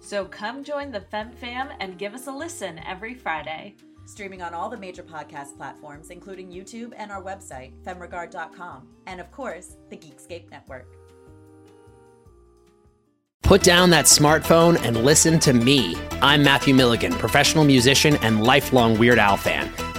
So come join the Fem Fam and give us a listen every Friday. Streaming on all the major podcast platforms, including YouTube and our website, femregard.com, and of course, the Geekscape Network. Put down that smartphone and listen to me. I'm Matthew Milligan, professional musician and lifelong Weird Al fan.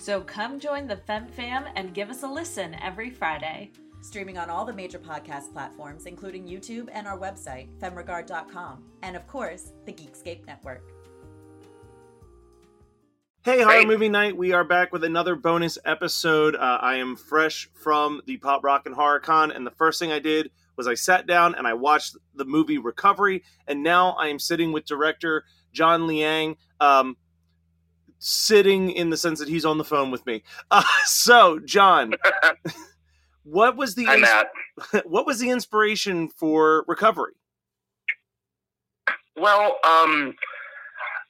So come join the Fem Fam and give us a listen every Friday. Streaming on all the major podcast platforms, including YouTube and our website, femregard.com, and of course, the Geekscape Network. Hey, horror movie night! We are back with another bonus episode. Uh, I am fresh from the Pop Rock and Horror Con, and the first thing I did was I sat down and I watched the movie Recovery, and now I am sitting with director John Liang. Um, sitting in the sense that he's on the phone with me. Uh, so, John, what was the Matt. what was the inspiration for Recovery? Well, um,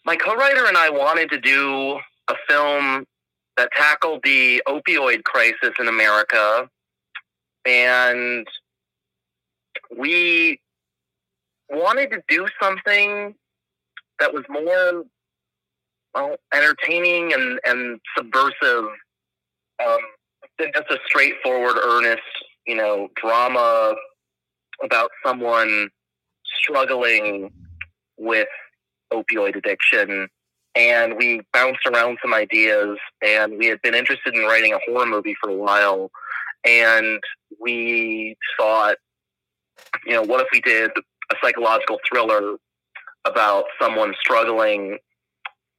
my co-writer and I wanted to do a film that tackled the opioid crisis in America, and we wanted to do something that was more well, entertaining and, and subversive um, than just a straightforward, earnest, you know, drama about someone struggling with opioid addiction. And we bounced around some ideas, and we had been interested in writing a horror movie for a while. And we thought, you know, what if we did a psychological thriller about someone struggling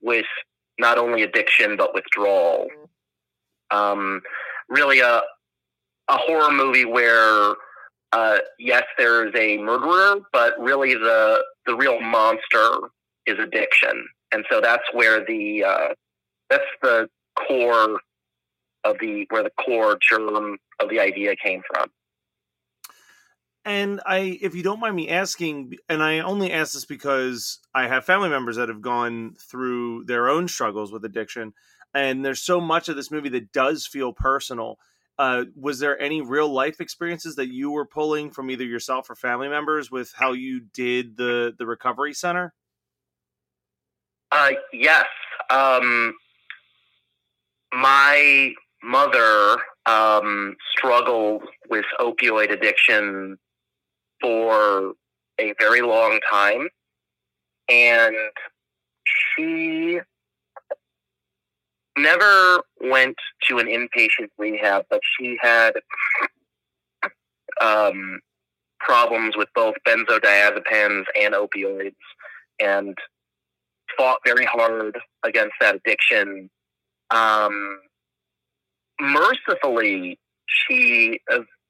with not only addiction but withdrawal. Um, really, a a horror movie where uh, yes, there's a murderer, but really the the real monster is addiction, and so that's where the uh, that's the core of the where the core germ of the idea came from. And I, if you don't mind me asking, and I only ask this because I have family members that have gone through their own struggles with addiction, and there's so much of this movie that does feel personal. Uh, was there any real life experiences that you were pulling from either yourself or family members with how you did the the recovery center? Uh, yes. Um, my mother um, struggled with opioid addiction for a very long time. And she never went to an inpatient rehab, but she had um, problems with both benzodiazepines and opioids and fought very hard against that addiction. Um, mercifully, she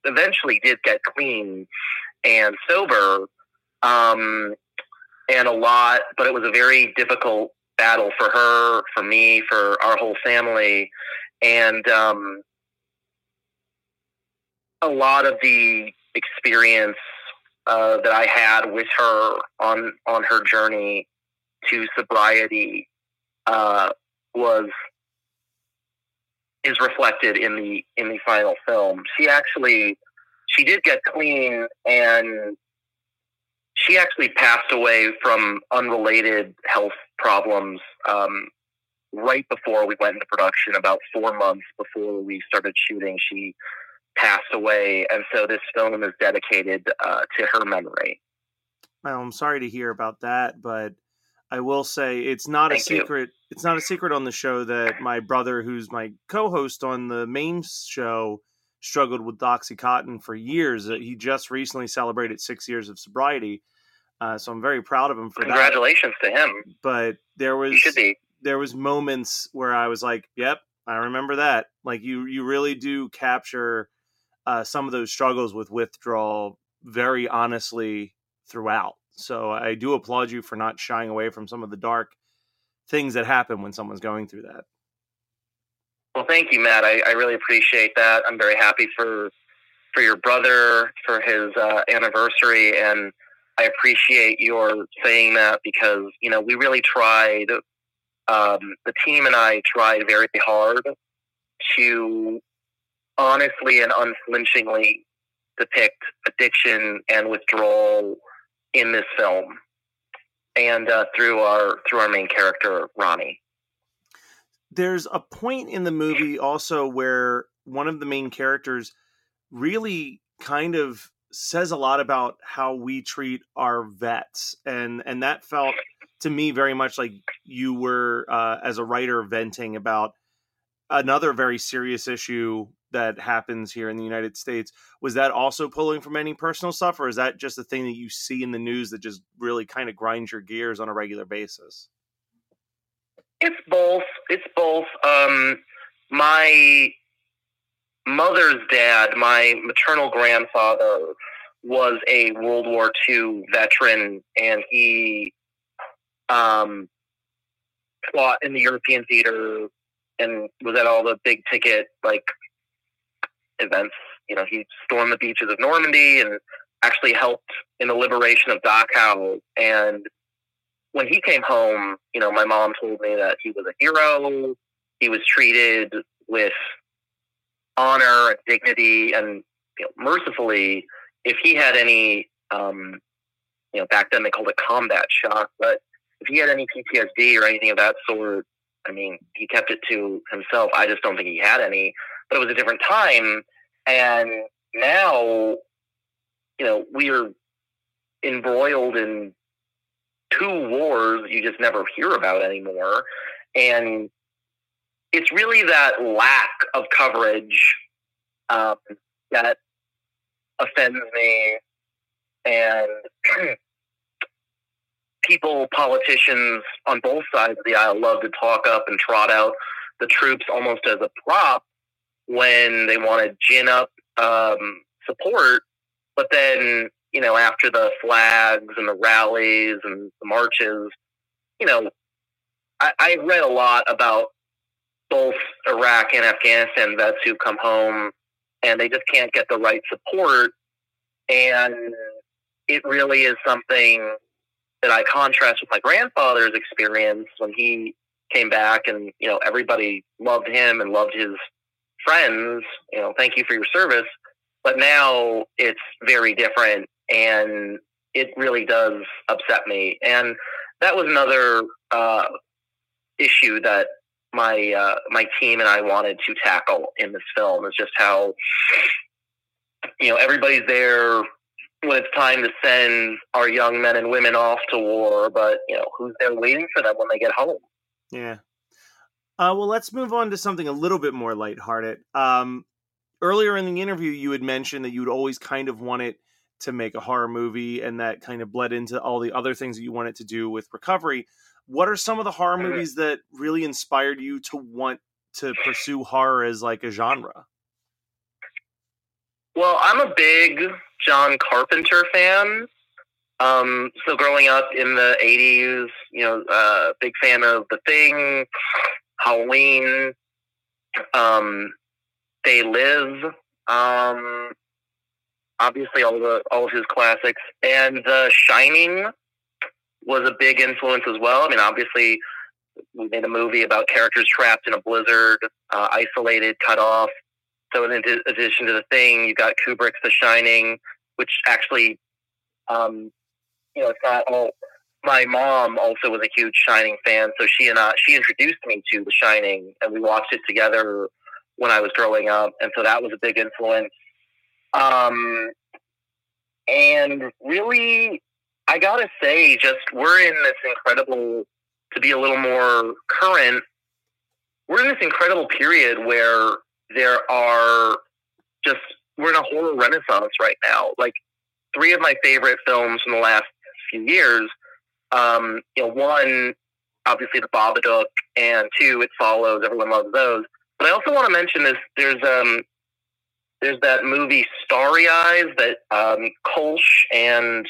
eventually did get clean and sober, um, and a lot, but it was a very difficult battle for her, for me, for our whole family, and um, a lot of the experience uh, that I had with her on on her journey to sobriety uh, was is reflected in the in the final film. She actually she did get clean and she actually passed away from unrelated health problems um, right before we went into production. About four months before we started shooting, she passed away, and so this film is dedicated uh, to her memory. Well, I'm sorry to hear about that, but I will say it's not Thank a you. secret. It's not a secret on the show that my brother, who's my co-host on the main show, struggled with OxyContin for years. Uh, He just recently celebrated six years of sobriety, uh, so I'm very proud of him for that. Congratulations to him. But there was there was moments where I was like, "Yep, I remember that." Like you, you really do capture uh, some of those struggles with withdrawal very honestly throughout. So I do applaud you for not shying away from some of the dark things that happen when someone's going through that. Well, thank you, Matt. I, I really appreciate that. I'm very happy for for your brother for his uh, anniversary, and I appreciate your saying that because you know we really tried. Um, the team and I tried very hard to honestly and unflinchingly depict addiction and withdrawal in this film, and uh, through our through our main character Ronnie. There's a point in the movie also where one of the main characters really kind of says a lot about how we treat our vets and and that felt to me very much like you were uh, as a writer venting about another very serious issue that happens here in the United States. Was that also pulling from any personal stuff or is that just a thing that you see in the news that just really kind of grinds your gears on a regular basis It's both. It's both. Um, my mother's dad, my maternal grandfather, was a World War II veteran, and he um, fought in the European theater and was at all the big ticket like events. You know, he stormed the beaches of Normandy and actually helped in the liberation of Dachau. And when he came home, you know, my mom told me that he was a hero. He was treated with honor and dignity, and you know, mercifully, if he had any, um, you know, back then they called it combat shock, but if he had any PTSD or anything of that sort, I mean, he kept it to himself. I just don't think he had any. But it was a different time, and now, you know, we are embroiled in two wars you just never hear about anymore. And it's really that lack of coverage um, that offends me. And people, politicians on both sides of the aisle love to talk up and trot out the troops almost as a prop when they want to gin up um, support. But then, you know, after the flags and the rallies and the marches, you know, I, I read a lot about both Iraq and Afghanistan vets who come home and they just can't get the right support. And it really is something that I contrast with my grandfather's experience when he came back and, you know, everybody loved him and loved his friends. You know, thank you for your service. But now it's very different and it really does upset me. And that was another uh, issue that my uh, my team and I wanted to tackle in this film is just how you know everybody's there when it's time to send our young men and women off to war, but you know who's there waiting for them when they get home. Yeah. Uh, well, let's move on to something a little bit more lighthearted. Um, earlier in the interview, you had mentioned that you would always kind of want wanted to make a horror movie, and that kind of bled into all the other things that you wanted to do with recovery. What are some of the horror Mhm. movies that really inspired you to want to pursue horror as like a genre? Well, I'm a big John Carpenter fan. Um, so growing up in the '80s, you know, uh, big fan of The Thing, Halloween, um, They Live, um, obviously all the all of his classics, and The Shining was a big influence as well. I mean, obviously, we made a movie about characters trapped in a blizzard, uh, isolated, cut off. So, in addition to the thing, you got Kubrick's The Shining, which actually, um, you know, it's not all. My mom also was a huge Shining fan, so she and I, she introduced me to The Shining, and we watched it together when I was growing up, and so that was a big influence. Um, and really, I gotta say, just we're in this incredible to be a little more current. We're in this incredible period where there are just we're in a horror renaissance right now. Like three of my favorite films from the last few years. Um, you know, one obviously the Babadook, and two, It Follows. Everyone loves those. But I also want to mention this. There's um, there's that movie Starry Eyes that um, Kolsch and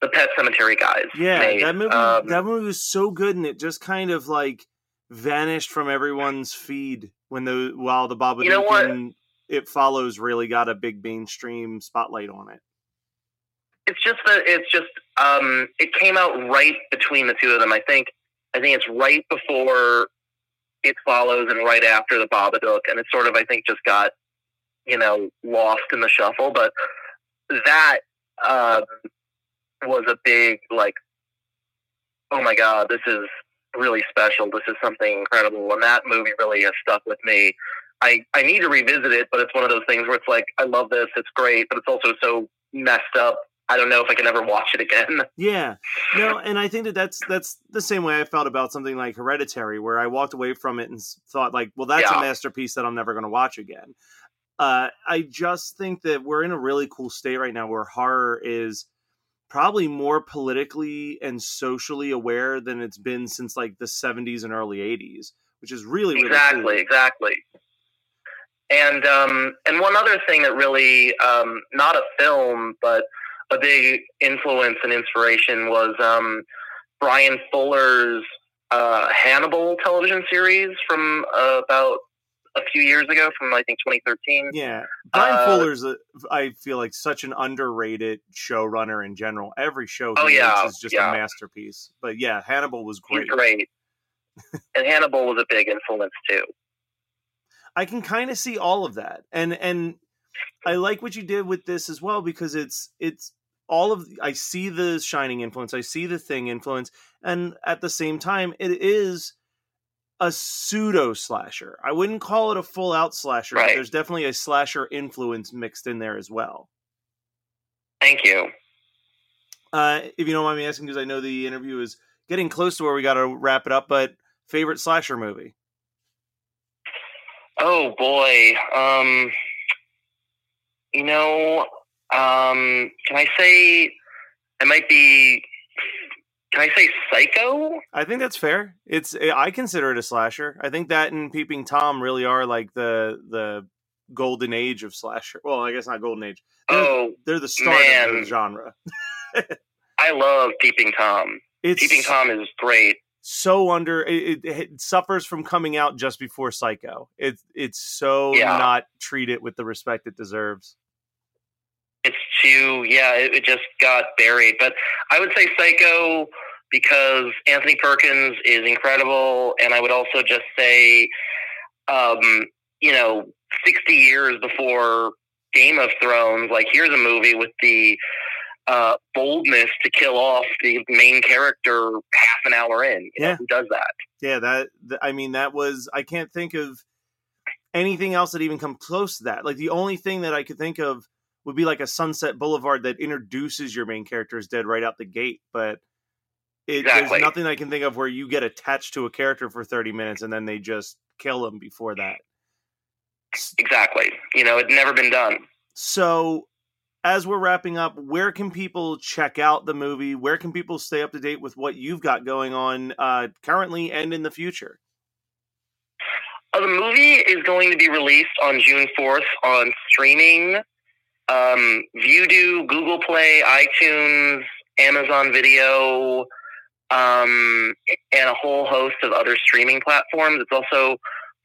the Pet Sematary guys. Yeah, made. that movie. Um, that movie was so good, and it just kind of like vanished from everyone's feed when the while the Babadook You know and It Follows really got a big mainstream spotlight on it. it's just that it's just um, it came out right between the two of them. I think I think it's right before it follows and right after the Babadook, and it sort of I think just got you know lost in the shuffle. But that um, was a big like, oh my god, this is really special. This is something incredible, and that movie really has stuck with me. I, I need to revisit it, but it's one of those things where it's like, I love this, it's great, but it's also so messed up. I don't know if I can ever watch it again. Yeah, no, and I think that that's that's the same way I felt about something like Hereditary, where I walked away from it and thought like, well, that's Yeah. a masterpiece that I'm never going to watch again. Uh, I just think that we're in a really cool state right now where horror is probably more politically and socially aware than it's been since like the 70s and early 80s, which is really really exactly, cool. exactly. And um, and one other thing that really um, not a film, but a big influence and inspiration was um, Bryan Fuller's uh, Hannibal television series from uh, about a few years ago, from I think 2013. Yeah, Bryan Uh, Fuller's, a, I feel like such an underrated showrunner in general. Every show he Oh, yeah, makes is just yeah. a masterpiece. But yeah, Hannibal was He's great. great. and Hannibal was a big influence too. I can kind of see all of that, and and I like what you did with this as well because it's it's all of I see the Shining influence, I see the Thing influence, and at the same time, it is a pseudo slasher. I wouldn't call it a full out slasher, but there's definitely a slasher influence mixed in there as well. Thank you. Uh, if you don't mind me asking, because I know the interview is getting close to where we got to wrap it up, but favorite slasher movie? Oh boy. Um you know, um can I say I might be can I say psycho? I think that's fair. It's I consider it a slasher. I think that and Peeping Tom really are like the the golden age of slasher. Well, I guess not golden age. They're, Oh, they're the start of the genre. I love Peeping Tom. It's Peeping Tom is great. so under it, it, it suffers from coming out just before Psycho. It's it's so Yeah. not treated with the respect it deserves. It's too yeah, it, it just got buried. But I would say psycho because Anthony Perkins is incredible and I would also just say um, you know, sixty years before Game of Thrones, like here's a movie with the uh, boldness to kill off the main character half an hour in. You know, Yeah. who does that? Yeah, that th- I mean that was I can't think of anything else that even come close to that. Like the only thing that I could think of would be like a Sunset Boulevard that introduces your main character as dead right out the gate, but it, Exactly. there's nothing I can think of where you get attached to a character for 30 minutes and then they just kill them before that. Exactly. You know, it's never been done. So, as we're wrapping up, where can people check out the movie? Where can people stay up to date with what you've got going on uh, currently and in the future? Uh, the movie is going to be released on June 4th on streaming. Um, Vudu, Google Play, iTunes, Amazon Video, um, and a whole host of other streaming platforms. It's also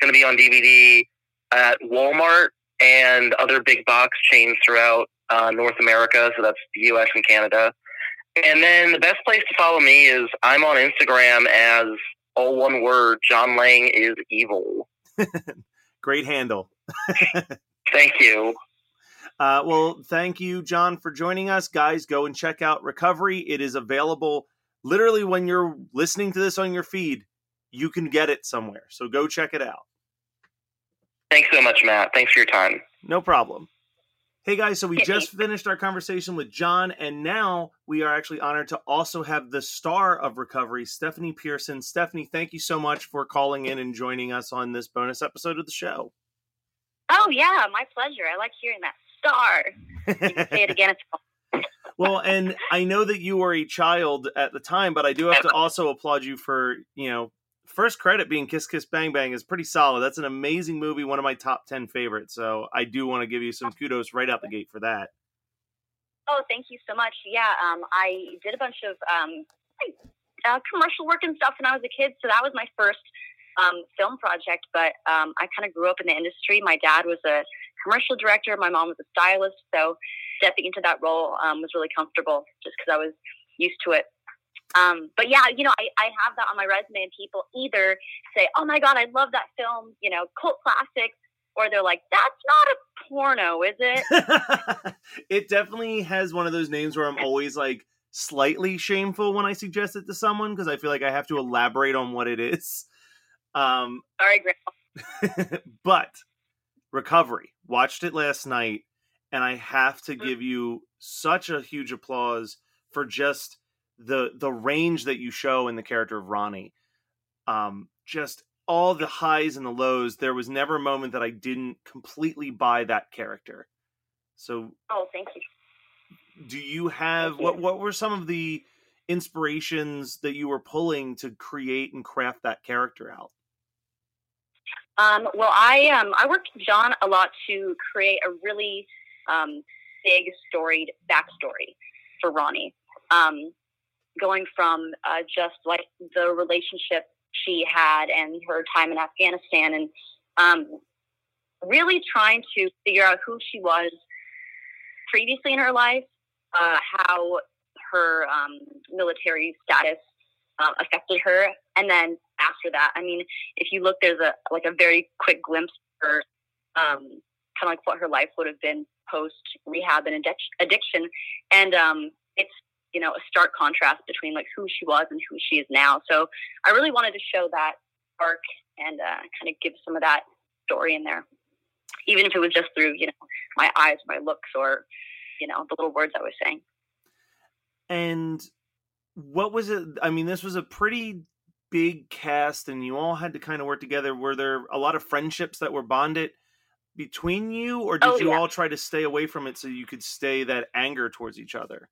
going to be on DVD at Walmart and other big box chains throughout uh, North America. So that's the U.S. and Canada. And then the best place to follow me is I'm on Instagram as all one word. John Lang is evil. Great handle. Thank you. Uh, well, thank you, John, for joining us. Guys, go and check out Recovery. It is available literally when you're listening to this on your feed. You can get it somewhere. So go check it out. Thanks so much, Matt. Thanks for your time. No problem. Hey guys, so we just finished our conversation with John, and now we are actually honored to also have the star of Recovery, Stephanie Pearson. Stephanie, thank you so much for calling in and joining us on this bonus episode of the show. Oh yeah, my pleasure. I like hearing that star. You can say it again. It's well, and I know that you were a child at the time, but I do have to also applaud you for, you know, first credit being Kiss Kiss Bang Bang is pretty solid. That's an amazing movie, one of my top 10 favorites. So I do want to give you some kudos right out the gate for that. Oh, thank you so much. Yeah, um, I did a bunch of um, uh, commercial work and stuff when I was a kid, so that was my first um, film project. But um, I kind of grew up in the industry. My dad was a commercial director. My mom was a stylist, so stepping into that role um, was really comfortable just because I was used to it. Um, but yeah, you know, I, I have that on my resume, and people either say, "Oh my god, I love that film," you know, cult classic, or they're like, "That's not a porno, is it?" it definitely has one of those names where I'm always like slightly shameful when I suggest it to someone because I feel like I have to elaborate on what it is. Um, Sorry, Grandma. but recovery. Watched it last night and i have to give you such a huge applause for just the the range that you show in the character of ronnie. Um just all the highs and the lows there was never a moment that i didn't completely buy that character. So Oh, thank you. do you have Thank you. what what were some of the inspirations that you were pulling to create and craft that character out Um, well, I um, I worked with John a lot to create a really um, big storied backstory for Ronnie, um, going from uh, just like the relationship she had and her time in Afghanistan, and um, really trying to figure out who she was previously in her life, uh, how her um, military status uh, affected her, and then after that, I mean, if you look, there's a like a very quick glimpse of her, um, kind of like what her life would have been post rehab and addiction, and um, it's you know a stark contrast between like who she was and who she is now. So I really wanted to show that arc and uh, kind of give some of that story in there, even if it was just through you know my eyes, my looks, or you know the little words I was saying. And what was it? I mean, this was a pretty big cast, and you all had to kind of work together. Were there a lot of friendships that were bonded between you, or did Oh, you yeah. all try to stay away from it so you could stay that anger towards each other?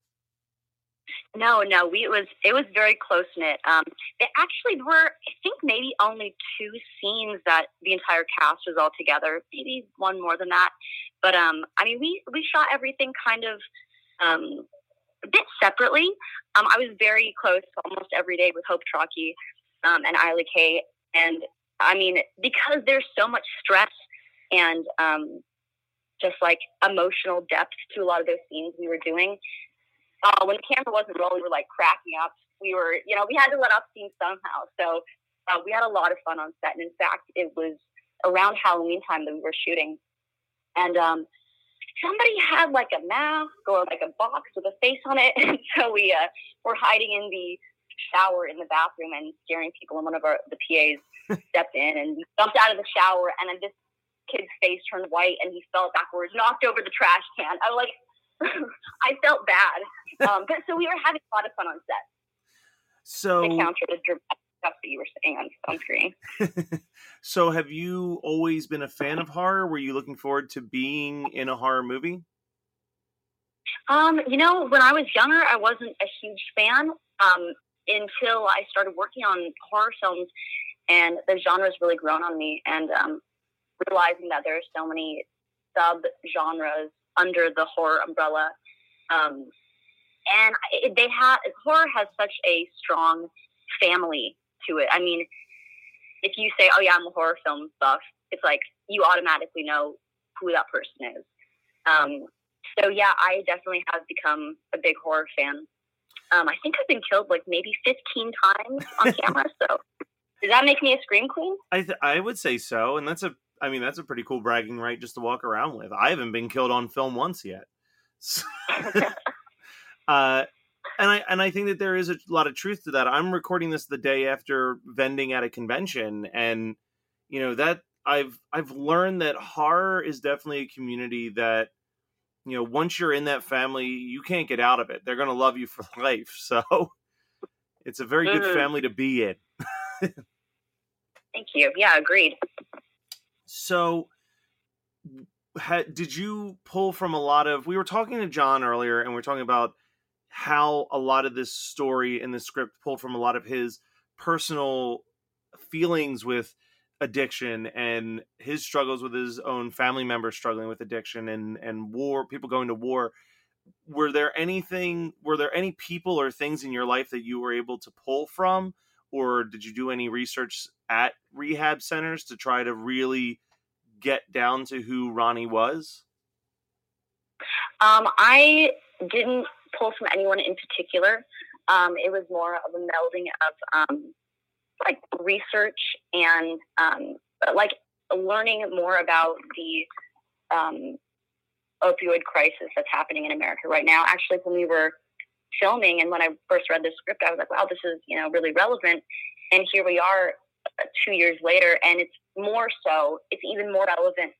No, no, we it was it was very close knit. Um, it actually were I think maybe only two scenes that the entire cast was all together. Maybe one more than that, but um, I mean we we shot everything kind of um, a bit separately. Um, I was very close almost every day with Hope Trotky um, and Isla Kay, and I mean because there's so much stress and um, just like emotional depth to a lot of those scenes we were doing uh, when the camera wasn't rolling, we were like cracking up. We were, you know, we had to let off steam somehow. So uh, we had a lot of fun on set. And in fact, it was around Halloween time that we were shooting. And um, somebody had like a mask or like a box with a face on it. And so we uh, were hiding in the shower in the bathroom and scaring people. And one of our the PAs stepped in and jumped out of the shower. And then this kid's face turned white and he fell backwards, knocked over the trash can. I was like, I felt bad. Um, but so we were having a lot of fun on set So, to counter the dramatic stuff that you were saying on, on screen. so have you always been a fan of horror? Were you looking forward to being in a horror movie? Um, you know, when I was younger, I wasn't a huge fan um, until I started working on horror films, and the genre's really grown on me. And um, realizing that there are so many sub genres under the horror umbrella. Um, and it, they have horror has such a strong family to it. I mean, if you say, "Oh yeah, I'm a horror film buff," it's like you automatically know who that person is. Um, so yeah, I definitely have become a big horror fan. Um, I think I've been killed like maybe 15 times on camera. so does that make me a scream queen? I th- I would say so, and that's a I mean that's a pretty cool bragging right just to walk around with. I haven't been killed on film once yet. So, uh, and I and I think that there is a lot of truth to that. I'm recording this the day after vending at a convention, and you know that I've I've learned that horror is definitely a community that you know once you're in that family, you can't get out of it. They're going to love you for life. So it's a very mm-hmm. good family to be in. Thank you. Yeah, agreed. So did you pull from a lot of we were talking to John earlier and we are talking about how a lot of this story in the script pulled from a lot of his personal feelings with addiction and his struggles with his own family members struggling with addiction and and war people going to war. Were there anything were there any people or things in your life that you were able to pull from? Or did you do any research at rehab centers to try to really get down to who Ronnie was? Um, i didn't pull from anyone in particular. Um, it was more of a melding of um, like research and um, like learning more about the um, opioid crisis that's happening in America right now. Actually, when we were filming and when I first read the script, I was like, wow, this is you know really relevant. And here we are, uh, two years later, and it's more so. It's even more relevant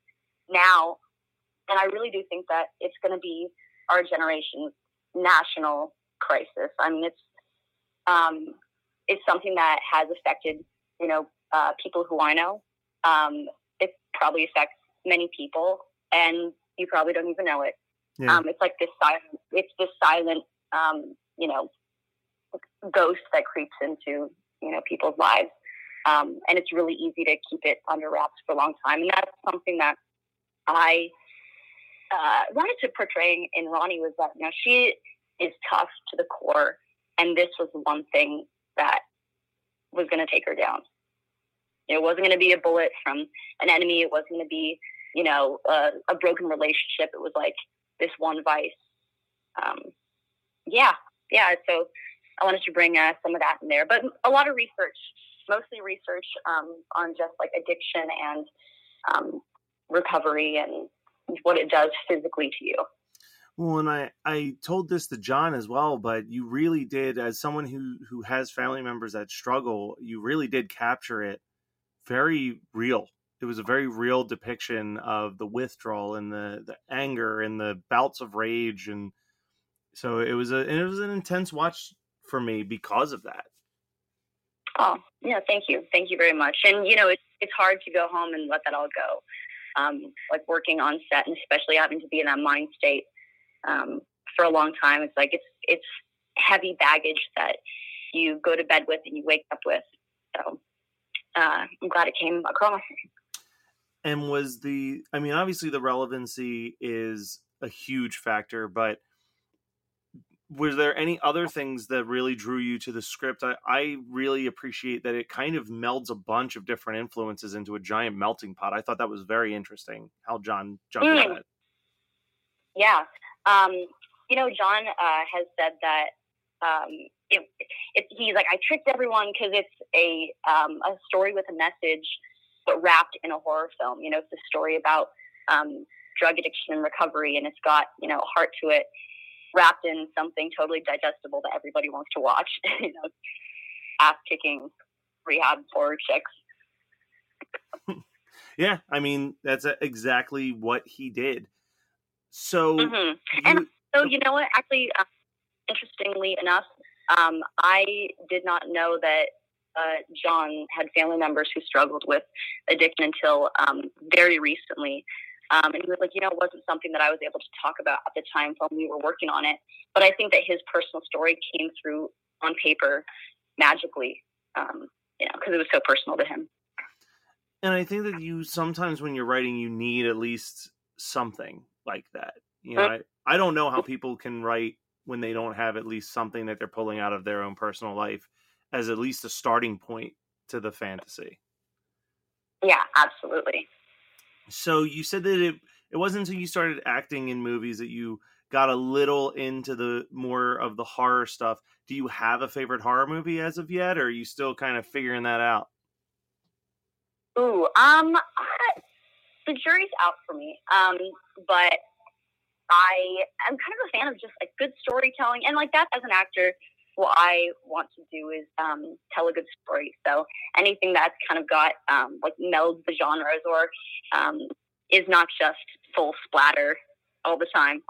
now. And I really do think that it's going to be our generation's national crisis. I mean, it's um, it's something that has affected you know uh, people who I know. Um, it probably affects many people, and you probably don't even know it. Yeah. Um, it's like this silent. It's this silent, um, you know, ghost that creeps into you know people's lives, um, and it's really easy to keep it under wraps for a long time. And that's something that I uh, wanted to portray in Ronnie was that you know she is tough to the core, and this was one thing that was going to take her down. It wasn't going to be a bullet from an enemy. It wasn't going to be you know a, a, broken relationship. It was like this one vice. Um, yeah, yeah. So I wanted to bring uh, some of that in there, but a lot of research, mostly research um, on just like addiction and um, recovery and what it does physically to you. Well, and I I told this to John as well, but you really did, as someone who who has family members that struggle, you really did capture it very real. It was a very real depiction of the withdrawal and the the anger and the bouts of rage, and so it was a it was an intense watch for me because of that. Oh yeah, thank you, thank you very much. And you know, it's it's hard to go home and let that all go um, like working on set and especially having to be in that mind state um, for a long time. It's like it's it's heavy baggage that you go to bed with and you wake up with. So uh, I'm glad it came across. And was the I mean, obviously the relevancy is a huge factor, but was there any other things that really drew you to the script? I, I really appreciate that it kind of melds a bunch of different influences into a giant melting pot. I thought that was very interesting how John John mm. that. Yeah, um, you know, John uh, has said that um, it, it, he's like I tricked everyone because it's a um, a story with a message, but wrapped in a horror film. You know, it's a story about um, drug addiction and recovery, and it's got you know heart to it wrapped in something totally digestible that everybody wants to watch. you know, ass kicking rehab horror chicks. yeah, I mean that's exactly what he did. So, mm-hmm. you... and so you know what? Actually, uh, interestingly enough, um, I did not know that uh, John had family members who struggled with addiction until um, very recently. Um, and he was like, you know, it wasn't something that I was able to talk about at the time when we were working on it. But I think that his personal story came through on paper magically, um, you know, because it was so personal to him. And I think that you sometimes, when you're writing, you need at least something like that. you know, I, I don't know how people can write when they don't have at least something that they're pulling out of their own personal life as at least a starting point to the fantasy. Yeah, absolutely. So you said that it it wasn't until you started acting in movies that you got a little into the more of the horror stuff. Do you have a favorite horror movie as of yet, or are you still kind of figuring that out? Ooh, um, I, the jury's out for me. Um, but I am kind of a fan of just like good storytelling, and like that as an actor, what I want to do is um, tell a good story. So anything that's kind of got um, like melds the genres or um, is not just full splatter all the time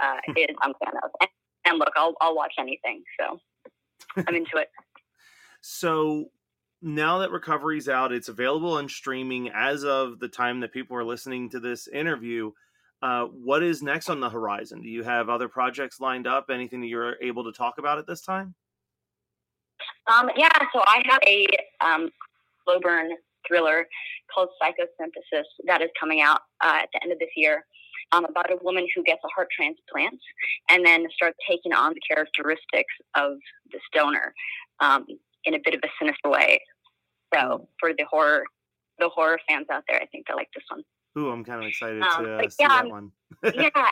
uh, is I'm a fan of. And, and look, I'll I'll watch anything. So I'm into it. So now that recovery's out, it's available on streaming as of the time that people are listening to this interview. Uh, what is next on the horizon? Do you have other projects lined up? Anything that you're able to talk about at this time? Um, yeah, so I have a um, slow burn thriller called Psychosynthesis that is coming out uh, at the end of this year um, about a woman who gets a heart transplant and then starts taking on the characteristics of this donor um, in a bit of a sinister way. So for the horror, the horror fans out there, I think they like this one. Ooh, I'm kind of excited Um, to uh, but see yeah, that one. yeah,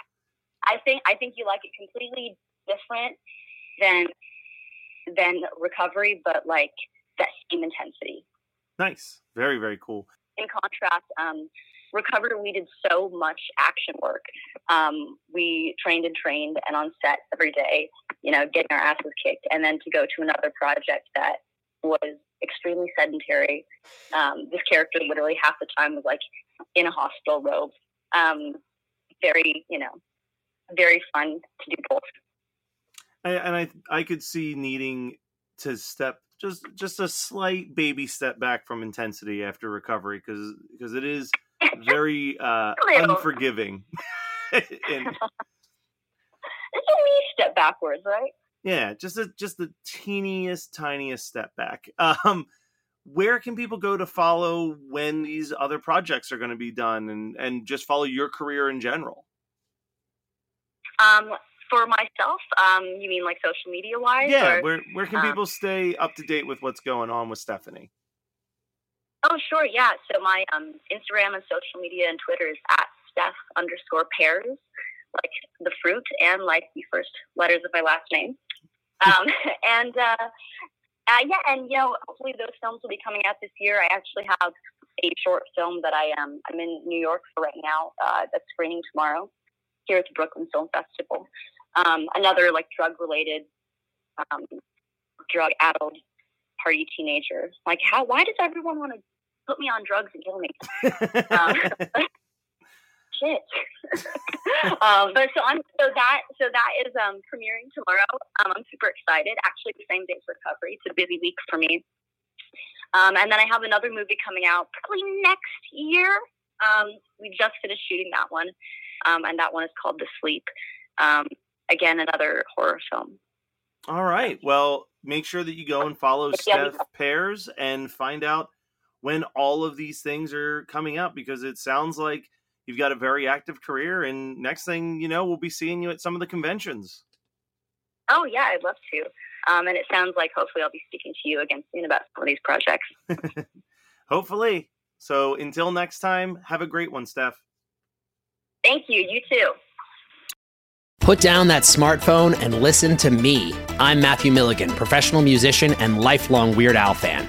I think I think you like it completely different than than recovery, but like that same intensity. Nice, very very cool. In contrast, um, recovery we did so much action work. Um, we trained and trained, and on set every day, you know, getting our asses kicked, and then to go to another project that was extremely sedentary. Um, this character literally half the time was like in a hospital robe. Um, very, you know, very fun to do both. And I I could see needing to step just just a slight baby step back from intensity after recovery because because it is very uh, unforgiving. and It's a wee step backwards, right? yeah, just a just the teeniest tiniest step back. Um, where can people go to follow when these other projects are going to be done and and just follow your career in general? Um, for myself, um, you mean like social media wise? Yeah, or? where where can um, people stay up to date with what's going on with Stephanie? Oh, sure, yeah. So my um, Instagram and social media and Twitter is at Steph underscore pears, like the fruit and like the first letters of my last name. Um, and uh, uh, yeah, and you know, hopefully those films will be coming out this year. I actually have a short film that I am I'm in New York for right now. Uh, that's screening tomorrow here at the Brooklyn Film Festival. Um, another like drug related, um, drug addled party teenager. Like, how? Why does everyone want to put me on drugs and kill me? Um, shit. um, but so I'm so that so that is um, premiering tomorrow. Um, I'm super excited. Actually, the same day as recovery. It's a busy week for me. Um, and then I have another movie coming out probably next year. Um, we just finished shooting that one, um, and that one is called The Sleep. Um, again, another horror film. All right. Well, make sure that you go and follow Yeah. Steph Pears and find out when all of these things are coming up because it sounds like you've got a very active career and next thing you know we'll be seeing you at some of the conventions. Oh yeah, I'd love to. Um, and it sounds like hopefully I'll be speaking to you again soon about some of these projects. Hopefully. So until next time, have a great one, Steph. Thank you. You too. Put down that smartphone and listen to me. I'm Matthew Milligan, professional musician and lifelong Weird Al fan.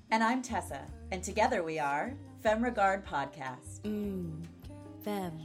And I'm Tessa. And together we are Femme Regard Podcast. Mmm. Femme.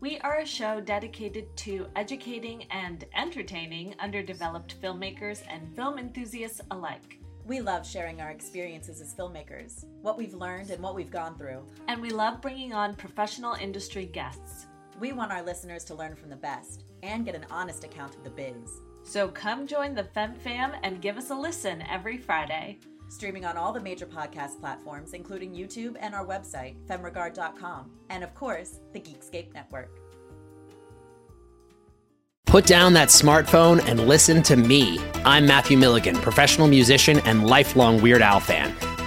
We are a show dedicated to educating and entertaining underdeveloped filmmakers and film enthusiasts alike. We love sharing our experiences as filmmakers, what we've learned and what we've gone through. And we love bringing on professional industry guests. We want our listeners to learn from the best and get an honest account of the biz. So come join the Fem Fam and give us a listen every Friday. Streaming on all the major podcast platforms, including YouTube and our website, femregard.com, and of course, the Geekscape Network. Put down that smartphone and listen to me. I'm Matthew Milligan, professional musician and lifelong Weird Al fan.